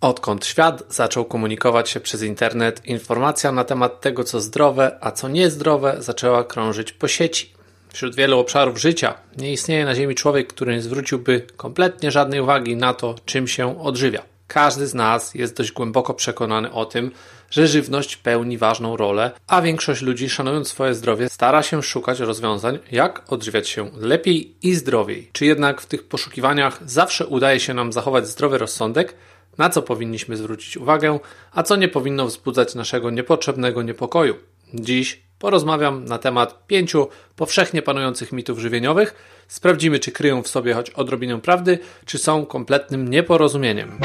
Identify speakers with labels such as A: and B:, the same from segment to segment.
A: Odkąd świat zaczął komunikować się przez internet, informacja na temat tego, co zdrowe, a co niezdrowe, zaczęła krążyć po sieci. Wśród wielu obszarów życia nie istnieje na Ziemi człowiek, który nie zwróciłby kompletnie żadnej uwagi na to, czym się odżywia. Każdy z nas jest dość głęboko przekonany o tym, że żywność pełni ważną rolę, a większość ludzi, szanując swoje zdrowie, stara się szukać rozwiązań, jak odżywiać się lepiej i zdrowiej. Czy jednak w tych poszukiwaniach zawsze udaje się nam zachować zdrowy rozsądek, na co powinniśmy zwrócić uwagę, a co nie powinno wzbudzać naszego niepotrzebnego niepokoju? Dziś porozmawiam na temat pięciu powszechnie panujących mitów żywieniowych. Sprawdzimy, czy kryją w sobie choć odrobinę prawdy, czy są kompletnym nieporozumieniem.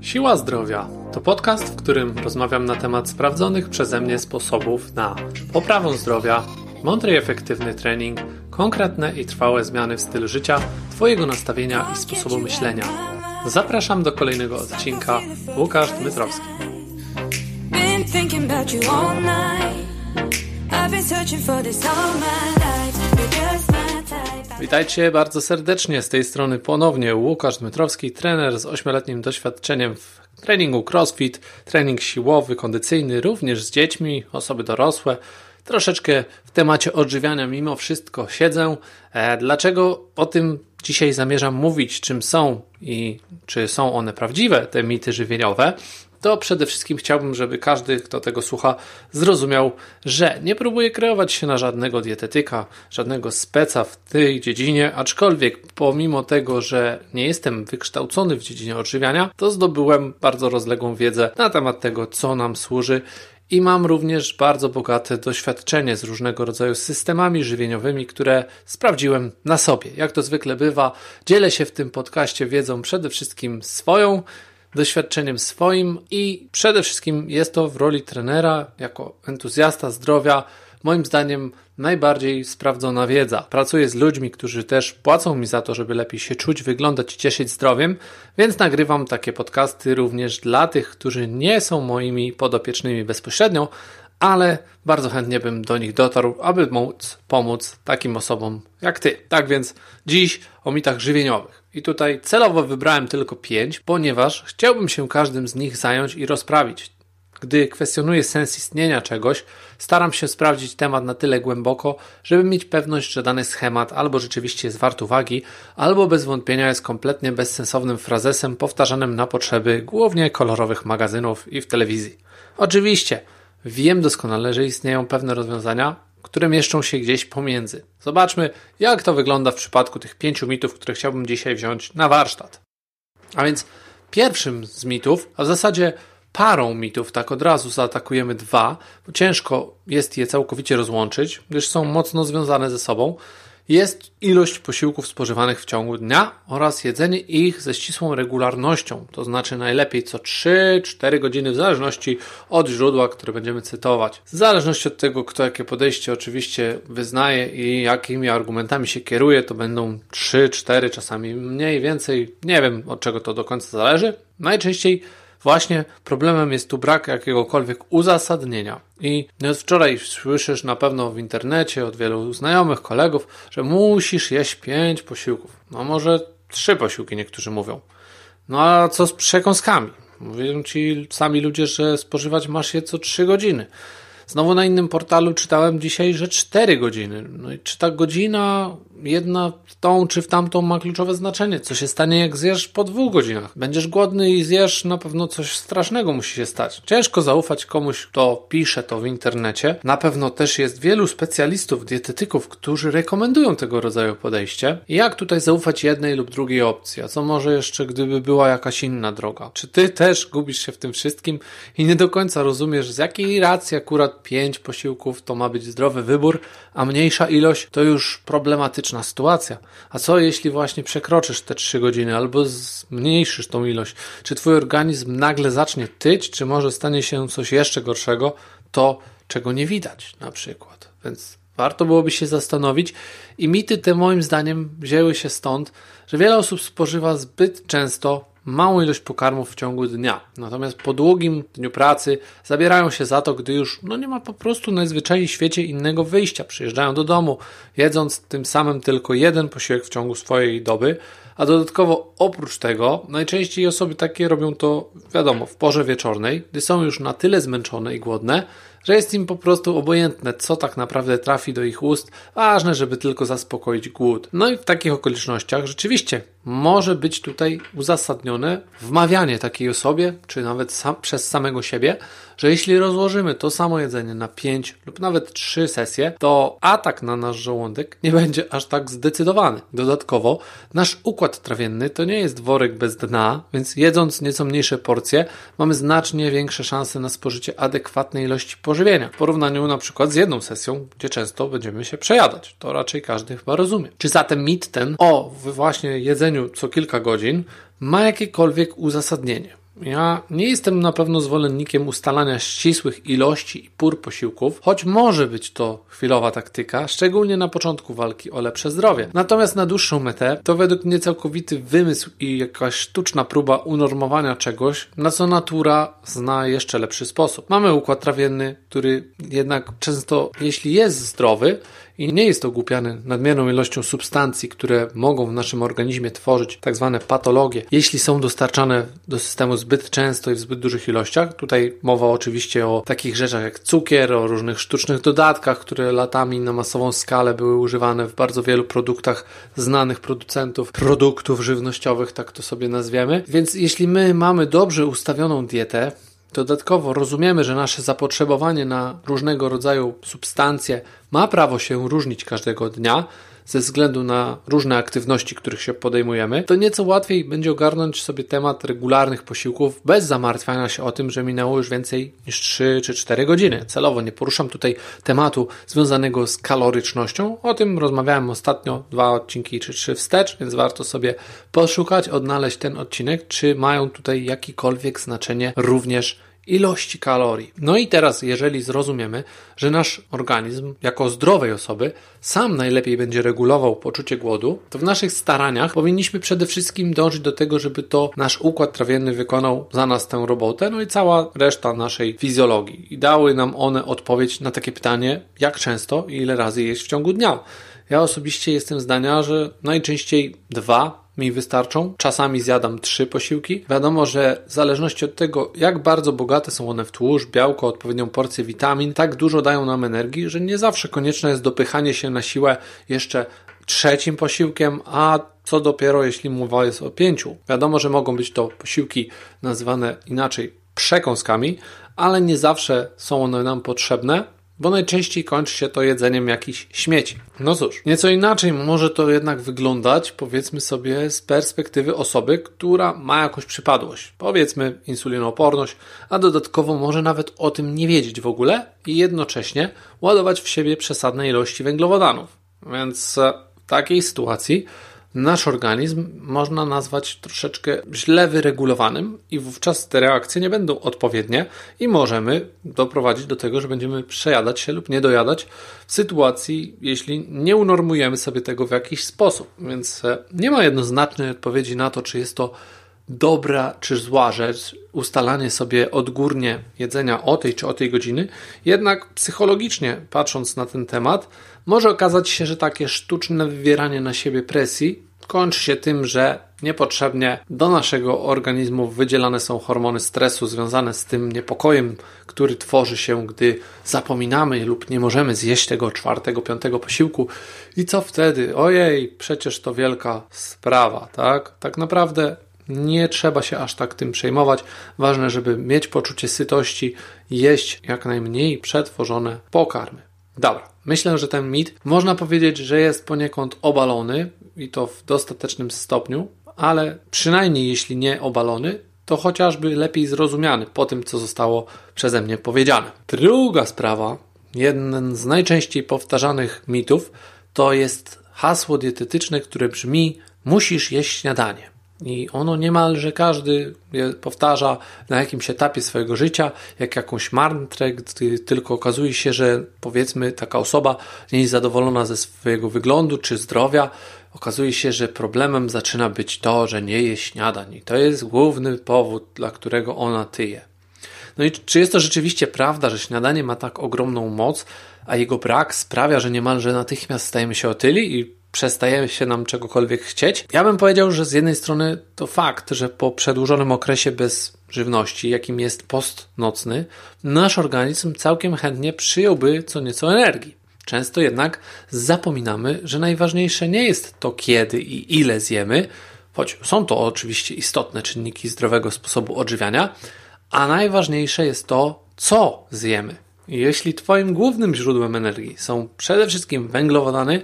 A: Siła Zdrowia to podcast, w którym rozmawiam na temat sprawdzonych przeze mnie sposobów na poprawę zdrowia, mądry i efektywny trening, konkretne i trwałe zmiany w stylu życia, Twojego nastawienia i sposobu myślenia. Zapraszam do kolejnego odcinka. Łukasz Dmytrowski. Witajcie bardzo serdecznie z tej strony ponownie Łukasz Dmytrowski, trener z ośmioletnim doświadczeniem w treningu crossfit, trening siłowy, kondycyjny, również z dziećmi, osoby dorosłe. Troszeczkę w temacie odżywiania mimo wszystko siedzę. E, dlaczego o tym dzisiaj zamierzam mówić, czym są i czy są one prawdziwe, te mity żywieniowe? to przede wszystkim chciałbym, żeby każdy, kto tego słucha, zrozumiał, że nie próbuję kreować się na żadnego dietetyka, żadnego speca w tej dziedzinie, aczkolwiek pomimo tego, że nie jestem wykształcony w dziedzinie odżywiania, to zdobyłem bardzo rozległą wiedzę na temat tego, co nam służy i mam również bardzo bogate doświadczenie z różnego rodzaju systemami żywieniowymi, które sprawdziłem na sobie. Jak to zwykle bywa, dzielę się w tym podcaście wiedzą przede wszystkim swoją, doświadczeniem swoim i przede wszystkim jest to w roli trenera, jako entuzjasta zdrowia, moim zdaniem najbardziej sprawdzona wiedza. Pracuję z ludźmi, którzy też płacą mi za to, żeby lepiej się czuć, wyglądać i cieszyć zdrowiem, więc nagrywam takie podcasty również dla tych, którzy nie są moimi podopiecznymi bezpośrednio, ale bardzo chętnie bym do nich dotarł, aby móc pomóc takim osobom jak ty. Tak więc dziś o mitach żywieniowych. I tutaj celowo wybrałem tylko pięć, ponieważ chciałbym się każdym z nich zająć i rozprawić. Gdy kwestionuję sens istnienia czegoś, staram się sprawdzić temat na tyle głęboko, żeby mieć pewność, że dany schemat albo rzeczywiście jest wart uwagi, albo bez wątpienia jest kompletnie bezsensownym frazesem powtarzanym na potrzeby głównie kolorowych magazynów i w telewizji. Oczywiście, wiem doskonale, że istnieją pewne rozwiązania, które mieszczą się gdzieś pomiędzy. Zobaczmy, jak to wygląda w przypadku tych pięciu mitów, które chciałbym dzisiaj wziąć na warsztat. A więc pierwszym z mitów, a w zasadzie parą mitów, tak od razu zaatakujemy dwa, bo ciężko jest je całkowicie rozłączyć, gdyż są mocno związane ze sobą jest ilość posiłków spożywanych w ciągu dnia oraz jedzenie ich ze ścisłą regularnością, to znaczy najlepiej co 3-4 godziny, w zależności od źródła, które będziemy cytować. W zależności od tego, kto jakie podejście oczywiście wyznaje i jakimi argumentami się kieruje, to będą 3-4, czasami mniej, więcej, nie wiem od czego to do końca zależy. Najczęściej Właśnie problemem jest tu brak jakiegokolwiek uzasadnienia. I od wczoraj słyszysz na pewno w internecie od wielu znajomych, kolegów, że musisz jeść pięć posiłków. No może trzy posiłki niektórzy mówią. No a co z przekąskami? Mówią ci sami ludzie, że spożywać masz je co trzy godziny. Znowu na innym portalu czytałem dzisiaj, że 4 godziny. No i czy ta godzina jedna w tą czy w tamtą ma kluczowe znaczenie? Co się stanie, jak zjesz po dwóch godzinach? Będziesz głodny i zjesz, na pewno coś strasznego musi się stać. Ciężko zaufać komuś, kto pisze to w internecie. Na pewno też jest wielu specjalistów, dietetyków, którzy rekomendują tego rodzaju podejście. I jak tutaj zaufać jednej lub drugiej opcji? A co może jeszcze, gdyby była jakaś inna droga? Czy ty też gubisz się w tym wszystkim i nie do końca rozumiesz, z jakiej racji akurat pięć posiłków to ma być zdrowy wybór, a mniejsza ilość to już problematyczna sytuacja. A co jeśli właśnie przekroczysz te trzy godziny albo zmniejszysz tą ilość? Czy twój organizm nagle zacznie tyć, czy może stanie się coś jeszcze gorszego, to czego nie widać na przykład. Więc warto byłoby się zastanowić i mity te moim zdaniem wzięły się stąd, że wiele osób spożywa zbyt często małą ilość pokarmów w ciągu dnia. Natomiast po długim dniu pracy zabierają się za to, gdy już no nie ma po prostu najzwyczajniej w świecie innego wyjścia. Przyjeżdżają do domu, jedząc tym samym tylko jeden posiłek w ciągu swojej doby, A dodatkowo oprócz tego najczęściej osoby takie robią to, wiadomo, w porze wieczornej, gdy są już na tyle zmęczone i głodne, że jest im po prostu obojętne, co tak naprawdę trafi do ich ust, ważne, żeby tylko zaspokoić głód. No i w takich okolicznościach rzeczywiście może być tutaj uzasadnione wmawianie takiej osobie, czy nawet sam, przez samego siebie, że jeśli rozłożymy to samo jedzenie na 5 lub nawet 3 sesje, to atak na nasz żołądek nie będzie aż tak zdecydowany. Dodatkowo, nasz układ trawienny to nie jest worek bez dna, więc jedząc nieco mniejsze porcje, mamy znacznie większe szanse na spożycie adekwatnej ilości pożywienia. W porównaniu na przykład z jedną sesją, gdzie często będziemy się przejadać. To raczej każdy chyba rozumie. Czy zatem mit ten o właśnie jedzeniu co kilka godzin ma jakiekolwiek uzasadnienie? Ja nie jestem na pewno zwolennikiem ustalania ścisłych ilości i pór posiłków, choć może być to chwilowa taktyka, szczególnie na początku walki o lepsze zdrowie. Natomiast na dłuższą metę to według mnie całkowity wymysł i jakaś sztuczna próba unormowania czegoś, na co natura zna jeszcze lepszy sposób. Mamy układ trawienny, który jednak często, jeśli jest zdrowy, i nie jest ogłupiany nadmierną ilością substancji, które mogą w naszym organizmie tworzyć tak zwane patologie, jeśli są dostarczane do systemu zbyt często i w zbyt dużych ilościach. Tutaj mowa oczywiście o takich rzeczach jak cukier, o różnych sztucznych dodatkach, które latami na masową skalę były używane w bardzo wielu produktach znanych producentów produktów żywnościowych, tak to sobie nazwiemy. Więc jeśli my mamy dobrze ustawioną dietę, Dodatkowo rozumiemy, że nasze zapotrzebowanie na różnego rodzaju substancje ma prawo się różnić każdego dnia ze względu na różne aktywności, których się podejmujemy, to nieco łatwiej będzie ogarnąć sobie temat regularnych posiłków bez zamartwiania się o tym, że minęło już więcej niż 3 czy 4 godziny. Celowo nie poruszam tutaj tematu związanego z kalorycznością. O tym rozmawiałem ostatnio dwa odcinki czy trzy wstecz, więc warto sobie poszukać, odnaleźć ten odcinek, czy mają tutaj jakikolwiek znaczenie również ilości kalorii. No i teraz, jeżeli zrozumiemy, że nasz organizm, jako zdrowej osoby, sam najlepiej będzie regulował poczucie głodu, to w naszych staraniach powinniśmy przede wszystkim dążyć do tego, żeby to nasz układ trawienny wykonał za nas tę robotę, no i cała reszta naszej fizjologii. I dały nam one odpowiedź na takie pytanie, jak często i ile razy jeść w ciągu dnia. Ja osobiście jestem zdania, że najczęściej dwa mi wystarczą. Czasami zjadam trzy posiłki. Wiadomo, że w zależności od tego, jak bardzo bogate są one w tłuszcz, białko, odpowiednią porcję witamin, tak dużo dają nam energii, że nie zawsze konieczne jest dopychanie się na siłę jeszcze trzecim posiłkiem, a co dopiero jeśli mowa jest o pięciu. Wiadomo, że mogą być to posiłki nazywane inaczej przekąskami, ale nie zawsze są one nam potrzebne, bo najczęściej kończy się to jedzeniem jakichś śmieci. No cóż, nieco inaczej może to jednak wyglądać, powiedzmy sobie, z perspektywy osoby, która ma jakąś przypadłość, powiedzmy insulinooporność, a dodatkowo może nawet o tym nie wiedzieć w ogóle i jednocześnie ładować w siebie przesadne ilości węglowodanów. Więc e, w takiej sytuacji nasz organizm można nazwać troszeczkę źle wyregulowanym i wówczas te reakcje nie będą odpowiednie i możemy doprowadzić do tego, że będziemy przejadać się lub nie dojadać w sytuacji, jeśli nie unormujemy sobie tego w jakiś sposób. Więc e, nie ma jednoznacznej odpowiedzi na to, czy jest to dobra czy zła rzecz, ustalanie sobie odgórnie jedzenia o tej czy o tej godziny, jednak psychologicznie patrząc na ten temat, może okazać się, że takie sztuczne wywieranie na siebie presji kończy się tym, że niepotrzebnie do naszego organizmu wydzielane są hormony stresu związane z tym niepokojem, który tworzy się, gdy zapominamy lub nie możemy zjeść tego czwartego, piątego posiłku. I co wtedy? Ojej, przecież to wielka sprawa, tak? Tak naprawdę nie trzeba się aż tak tym przejmować. Ważne, żeby mieć poczucie sytości, jeść jak najmniej przetworzone pokarmy. Dobra, myślę, że ten mit można powiedzieć, że jest poniekąd obalony i to w dostatecznym stopniu, ale przynajmniej jeśli nie obalony, to chociażby lepiej zrozumiany po tym, co zostało przeze mnie powiedziane. Druga sprawa, jeden z najczęściej powtarzanych mitów, to jest hasło dietetyczne, które brzmi: musisz jeść śniadanie. I ono niemalże każdy powtarza na jakimś etapie swojego życia, jak jakąś mantrę, gdy tylko okazuje się, że powiedzmy taka osoba nie jest zadowolona ze swojego wyglądu czy zdrowia, okazuje się, że problemem zaczyna być to, że nie je śniadań. I to jest główny powód, dla którego ona tyje. No i czy jest to rzeczywiście prawda, że śniadanie ma tak ogromną moc, a jego brak sprawia, że niemalże natychmiast stajemy się otyli i przestaje się nam czegokolwiek chcieć. Ja bym powiedział, że z jednej strony to fakt, że po przedłużonym okresie bez żywności, jakim jest post nocny, nasz organizm całkiem chętnie przyjąłby co nieco energii. Często jednak zapominamy, że najważniejsze nie jest to kiedy i ile zjemy, choć są to oczywiście istotne czynniki zdrowego sposobu odżywiania, a najważniejsze jest to, co zjemy. Jeśli Twoim głównym źródłem energii są przede wszystkim węglowodany,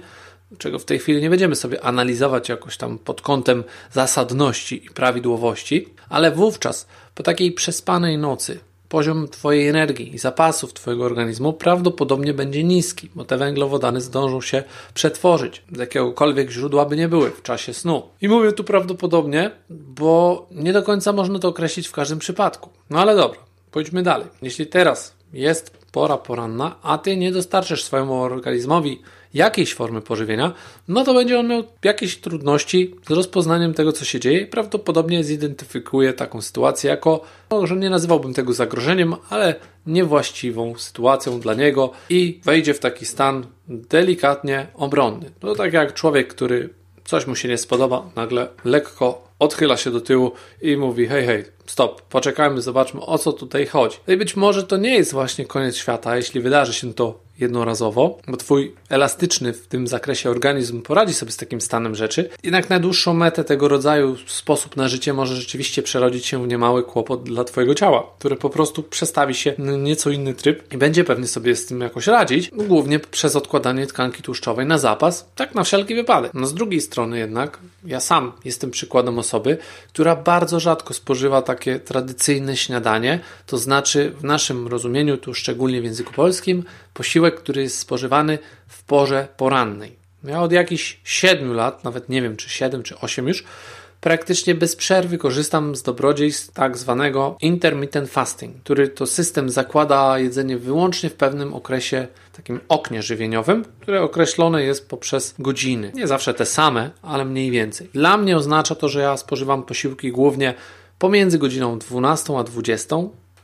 A: czego w tej chwili nie będziemy sobie analizować jakoś tam pod kątem zasadności i prawidłowości, ale wówczas po takiej przespanej nocy poziom Twojej energii i zapasów Twojego organizmu prawdopodobnie będzie niski, bo te węglowodany zdążą się przetworzyć z jakiegokolwiek źródła by nie były w czasie snu. I mówię tu prawdopodobnie, bo nie do końca można to określić w każdym przypadku. No ale dobra, pójdźmy dalej. Jeśli teraz jest pora poranna, a Ty nie dostarczysz swojemu organizmowi jakiejś formy pożywienia, no to będzie on miał jakieś trudności z rozpoznaniem tego, co się dzieje prawdopodobnie zidentyfikuje taką sytuację jako, może nie nazywałbym tego zagrożeniem, ale niewłaściwą sytuacją dla niego i wejdzie w taki stan delikatnie obronny. No tak jak człowiek, który coś mu się nie spodoba, nagle lekko odchyla się do tyłu i mówi: hej, hej, stop, poczekajmy, zobaczmy o co tutaj chodzi. No i być może to nie jest właśnie koniec świata, jeśli wydarzy się to jednorazowo, bo twój elastyczny w tym zakresie organizm poradzi sobie z takim stanem rzeczy. Jednak na dłuższą metę tego rodzaju sposób na życie może rzeczywiście przerodzić się w niemały kłopot dla twojego ciała, które po prostu przestawi się na nieco inny tryb i będzie pewnie sobie z tym jakoś radzić, głównie przez odkładanie tkanki tłuszczowej na zapas, tak na wszelki wypadek. No z drugiej strony jednak, ja sam jestem przykładem osoby, która bardzo rzadko spożywa takie tradycyjne śniadanie, to znaczy w naszym rozumieniu, tu szczególnie w języku polskim, posiłek, który jest spożywany w porze porannej. Ja od jakichś 7 lat, nawet nie wiem czy 7 czy 8 już, praktycznie bez przerwy korzystam z dobrodziejstw tak zwanego intermittent fasting, który to system zakłada jedzenie wyłącznie w pewnym okresie, takim oknie żywieniowym, które określone jest poprzez godziny. Nie zawsze te same, ale mniej więcej. Dla mnie oznacza to, że ja spożywam posiłki głównie pomiędzy godziną 12 a 20.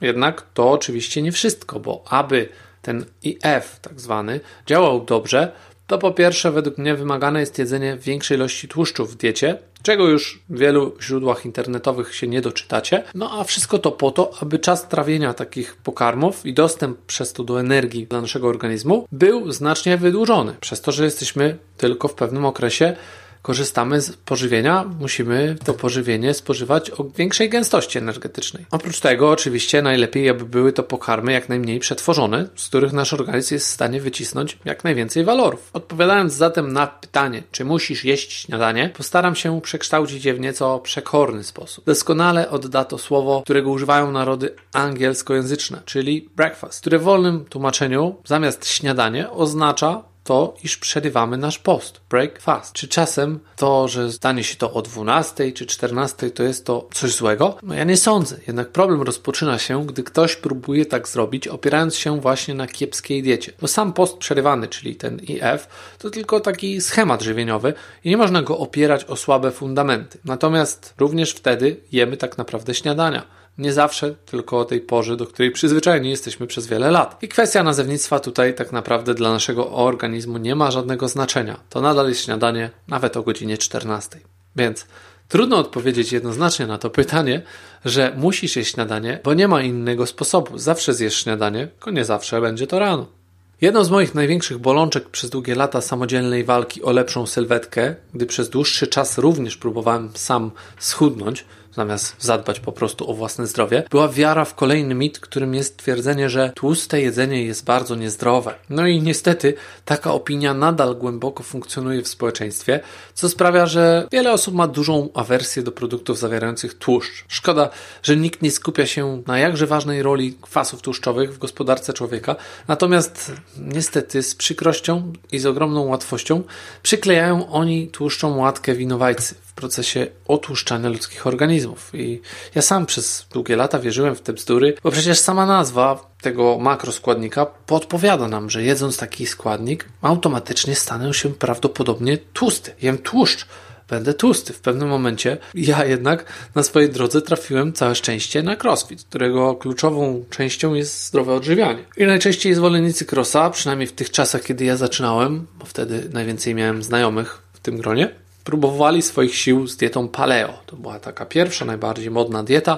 A: Jednak to oczywiście nie wszystko, bo aby ten IF tak zwany działał dobrze, to po pierwsze według mnie wymagane jest jedzenie większej ilości tłuszczów w diecie, czego już w wielu źródłach internetowych się nie doczytacie. No a wszystko to po to, aby czas trawienia takich pokarmów i dostęp przez to do energii dla naszego organizmu był znacznie wydłużony, przez to, że jesteśmy tylko w pewnym okresie korzystamy z pożywienia, musimy to pożywienie spożywać o większej gęstości energetycznej. Oprócz tego, oczywiście, najlepiej, aby były to pokarmy jak najmniej przetworzone, z których nasz organizm jest w stanie wycisnąć jak najwięcej walorów. Odpowiadając zatem na pytanie, czy musisz jeść śniadanie, postaram się przekształcić je w nieco przekorny sposób. Doskonale odda to słowo, którego używają narody angielskojęzyczne, czyli breakfast, które w wolnym tłumaczeniu zamiast śniadanie oznacza to, iż przerywamy nasz post, break fast. Czy czasem to, że stanie się to o 12 czy 14 to jest to coś złego? No ja nie sądzę. Jednak problem rozpoczyna się, gdy ktoś próbuje tak zrobić, opierając się właśnie na kiepskiej diecie. Bo sam post przerywany, czyli ten IF, to tylko taki schemat żywieniowy i nie można go opierać o słabe fundamenty. Natomiast również wtedy jemy tak naprawdę śniadania. Nie zawsze, tylko o tej porze, do której przyzwyczajeni jesteśmy przez wiele lat. I kwestia nazewnictwa tutaj tak naprawdę dla naszego organizmu nie ma żadnego znaczenia. To nadal jest śniadanie, nawet o godzinie 14. Więc trudno odpowiedzieć jednoznacznie na to pytanie, że musisz jeść śniadanie, bo nie ma innego sposobu. Zawsze zjesz śniadanie, tylko nie zawsze będzie to rano. Jedną z moich największych bolączek przez długie lata samodzielnej walki o lepszą sylwetkę, gdy przez dłuższy czas również próbowałem sam schudnąć, zamiast zadbać po prostu o własne zdrowie, była wiara w kolejny mit, którym jest twierdzenie, że tłuste jedzenie jest bardzo niezdrowe. No i niestety taka opinia nadal głęboko funkcjonuje w społeczeństwie, co sprawia, że wiele osób ma dużą awersję do produktów zawierających tłuszcz. Szkoda, że nikt nie skupia się na jakże ważnej roli kwasów tłuszczowych w gospodarce człowieka, natomiast niestety z przykrością i z ogromną łatwością przyklejają oni tłuszczą łatkę winowajcy procesie otłuszczania ludzkich organizmów. I ja sam przez długie lata wierzyłem w te bzdury, bo przecież sama nazwa tego makroskładnika podpowiada nam, że jedząc taki składnik automatycznie stanę się prawdopodobnie tłusty. Jem tłuszcz będę tłusty. W pewnym momencie ja jednak na swojej drodze trafiłem całe szczęście na crossfit, którego kluczową częścią jest zdrowe odżywianie. I najczęściej zwolennicy crossa, przynajmniej w tych czasach, kiedy ja zaczynałem, bo wtedy najwięcej miałem znajomych w tym gronie próbowali swoich sił z dietą paleo. To była taka pierwsza, najbardziej modna dieta.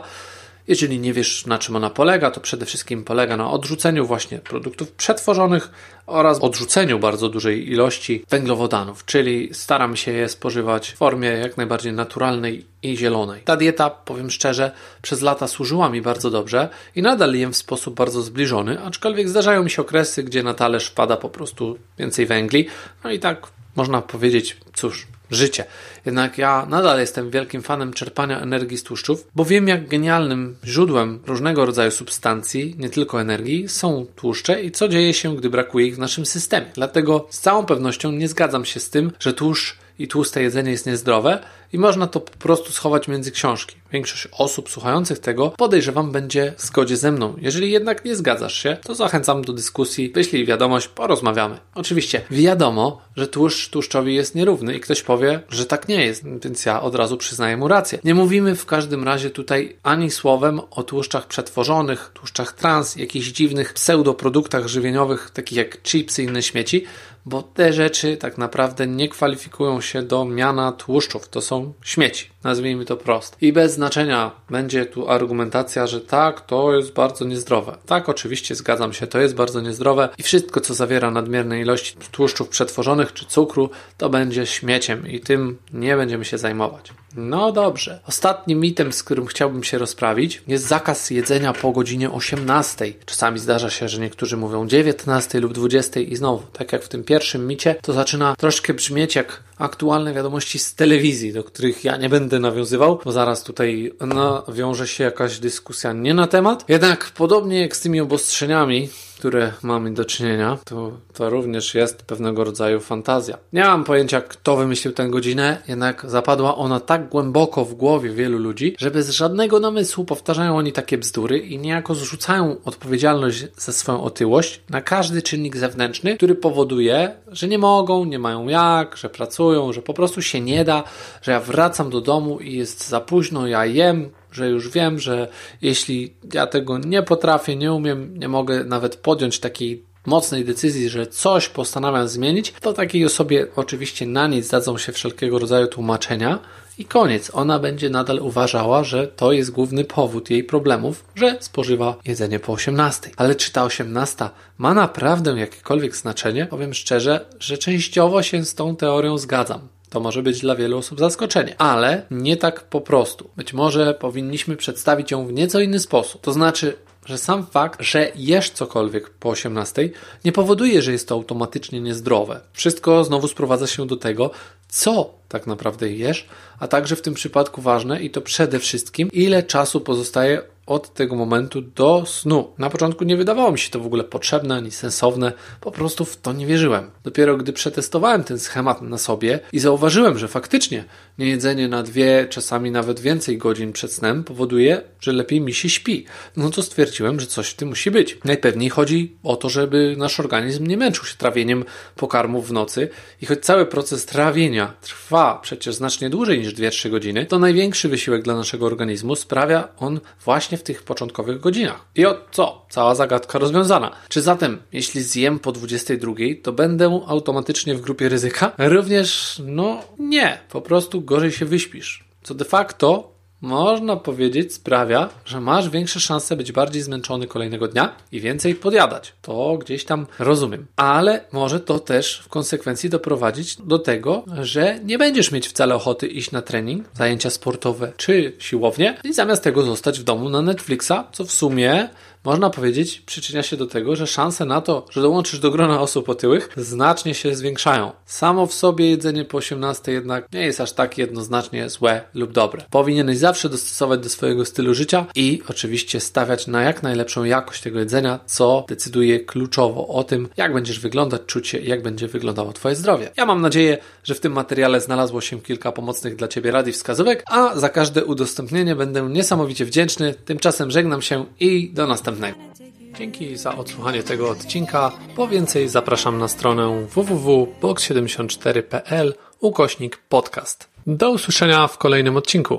A: Jeżeli nie wiesz, na czym ona polega, to przede wszystkim polega na odrzuceniu właśnie produktów przetworzonych oraz odrzuceniu bardzo dużej ilości węglowodanów, czyli staram się je spożywać w formie jak najbardziej naturalnej i zielonej. Ta dieta, powiem szczerze, przez lata służyła mi bardzo dobrze i nadal jem w sposób bardzo zbliżony, aczkolwiek zdarzają mi się okresy, gdzie na talerz wpada po prostu więcej węgli, no i tak można powiedzieć, cóż, życie. Jednak ja nadal jestem wielkim fanem czerpania energii z tłuszczów, bo wiem, jak genialnym źródłem różnego rodzaju substancji, nie tylko energii, są tłuszcze i co dzieje się, gdy brakuje ich w naszym systemie. Dlatego z całą pewnością nie zgadzam się z tym, że tłuszcz i tłuste jedzenie jest niezdrowe i można to po prostu schować między książki. Większość osób słuchających tego podejrzewam będzie w zgodzie ze mną. Jeżeli jednak nie zgadzasz się, to zachęcam do dyskusji, wyślij wiadomość, porozmawiamy. Oczywiście wiadomo, że tłuszcz tłuszczowi jest nierówny i ktoś powie, że tak nie jest, więc ja od razu przyznaję mu rację. Nie mówimy w każdym razie tutaj ani słowem o tłuszczach przetworzonych, tłuszczach trans, jakichś dziwnych pseudoproduktach żywieniowych, takich jak chipsy i inne śmieci, bo te rzeczy tak naprawdę nie kwalifikują się do miana tłuszczów. To są śmieci, nazwijmy to prosto. I bez znaczenia będzie tu argumentacja, że tak, to jest bardzo niezdrowe. Tak, oczywiście zgadzam się, to jest bardzo niezdrowe i wszystko, co zawiera nadmierne ilości tłuszczów przetworzonych czy cukru, to będzie śmieciem i tym nie będziemy się zajmować. No dobrze. Ostatnim mitem, z którym chciałbym się rozprawić, jest zakaz jedzenia po godzinie 18. Czasami zdarza się, że niektórzy mówią 19 lub 20 i znowu, tak jak w tym pierwszym micie, to zaczyna troszkę brzmieć jak aktualne wiadomości z telewizji, do których ja nie będę nawiązywał, bo zaraz tutaj nawiąże się jakaś dyskusja nie na temat. Jednak podobnie jak z tymi obostrzeniami, które mamy do czynienia, to, to również jest pewnego rodzaju fantazja. Nie mam pojęcia, kto wymyślił tę godzinę, jednak zapadła ona tak głęboko w głowie wielu ludzi, że bez żadnego namysłu powtarzają oni takie bzdury i niejako zrzucają odpowiedzialność za swoją otyłość na każdy czynnik zewnętrzny, który powoduje, że nie mogą, nie mają jak, że pracują, że po prostu się nie da, że ja wracam do domu i jest za późno, ja jem, że już wiem, że jeśli ja tego nie potrafię, nie umiem, nie mogę nawet podjąć takiej mocnej decyzji, że coś postanawiam zmienić, to takiej osobie oczywiście na nic dadzą się wszelkiego rodzaju tłumaczenia i koniec. Ona będzie nadal uważała, że to jest główny powód jej problemów, że spożywa jedzenie po 18. Ale czy ta 18 ma naprawdę jakiekolwiek znaczenie? Powiem szczerze, że częściowo się z tą teorią zgadzam. To może być dla wielu osób zaskoczenie, ale nie tak po prostu. Być może powinniśmy przedstawić ją w nieco inny sposób. To znaczy, że sam fakt, że jesz cokolwiek po 18, nie powoduje, że jest to automatycznie niezdrowe. Wszystko znowu sprowadza się do tego, co tak naprawdę jesz, a także w tym przypadku ważne i to przede wszystkim, ile czasu pozostaje od tego momentu do snu. Na początku nie wydawało mi się to w ogóle potrzebne ani sensowne, po prostu w to nie wierzyłem. Dopiero gdy przetestowałem ten schemat na sobie i zauważyłem, że faktycznie niejedzenie na dwie, czasami nawet więcej godzin przed snem powoduje, że lepiej mi się śpi, no to stwierdziłem, że coś w tym musi być. Najpewniej chodzi o to, żeby nasz organizm nie męczył się trawieniem pokarmów w nocy i choć cały proces trawienia trwa przecież znacznie dłużej niż 2-3 godziny, to największy wysiłek dla naszego organizmu sprawia on właśnie w tych początkowych godzinach. I o co? Cała zagadka rozwiązana. Czy zatem, jeśli zjem po 22, to będę automatycznie w grupie ryzyka? Również, no nie, po prostu gorzej się wyśpisz. Co de facto można powiedzieć, sprawia, że masz większe szanse być bardziej zmęczony kolejnego dnia i więcej podjadać. To gdzieś tam rozumiem. Ale może to też w konsekwencji doprowadzić do tego, że nie będziesz mieć wcale ochoty iść na trening, zajęcia sportowe czy siłownię i zamiast tego zostać w domu na Netflixa, co w sumie można powiedzieć, przyczynia się do tego, że szanse na to, że dołączysz do grona osób otyłych, znacznie się zwiększają. Samo w sobie jedzenie po 18 jednak nie jest aż tak jednoznacznie złe lub dobre. Powinieneś zawsze dostosować do swojego stylu życia i oczywiście stawiać na jak najlepszą jakość tego jedzenia, co decyduje kluczowo o tym, jak będziesz wyglądać, czuć się jak będzie wyglądało Twoje zdrowie. Ja mam nadzieję, że w tym materiale znalazło się kilka pomocnych dla Ciebie rad i wskazówek, a za każde udostępnienie będę niesamowicie wdzięczny. Tymczasem żegnam się i do następnego następnego. Dzięki za odsłuchanie tego odcinka. Po więcej zapraszam na stronę www.box74.pl ukośnik podcast. Do usłyszenia w kolejnym odcinku.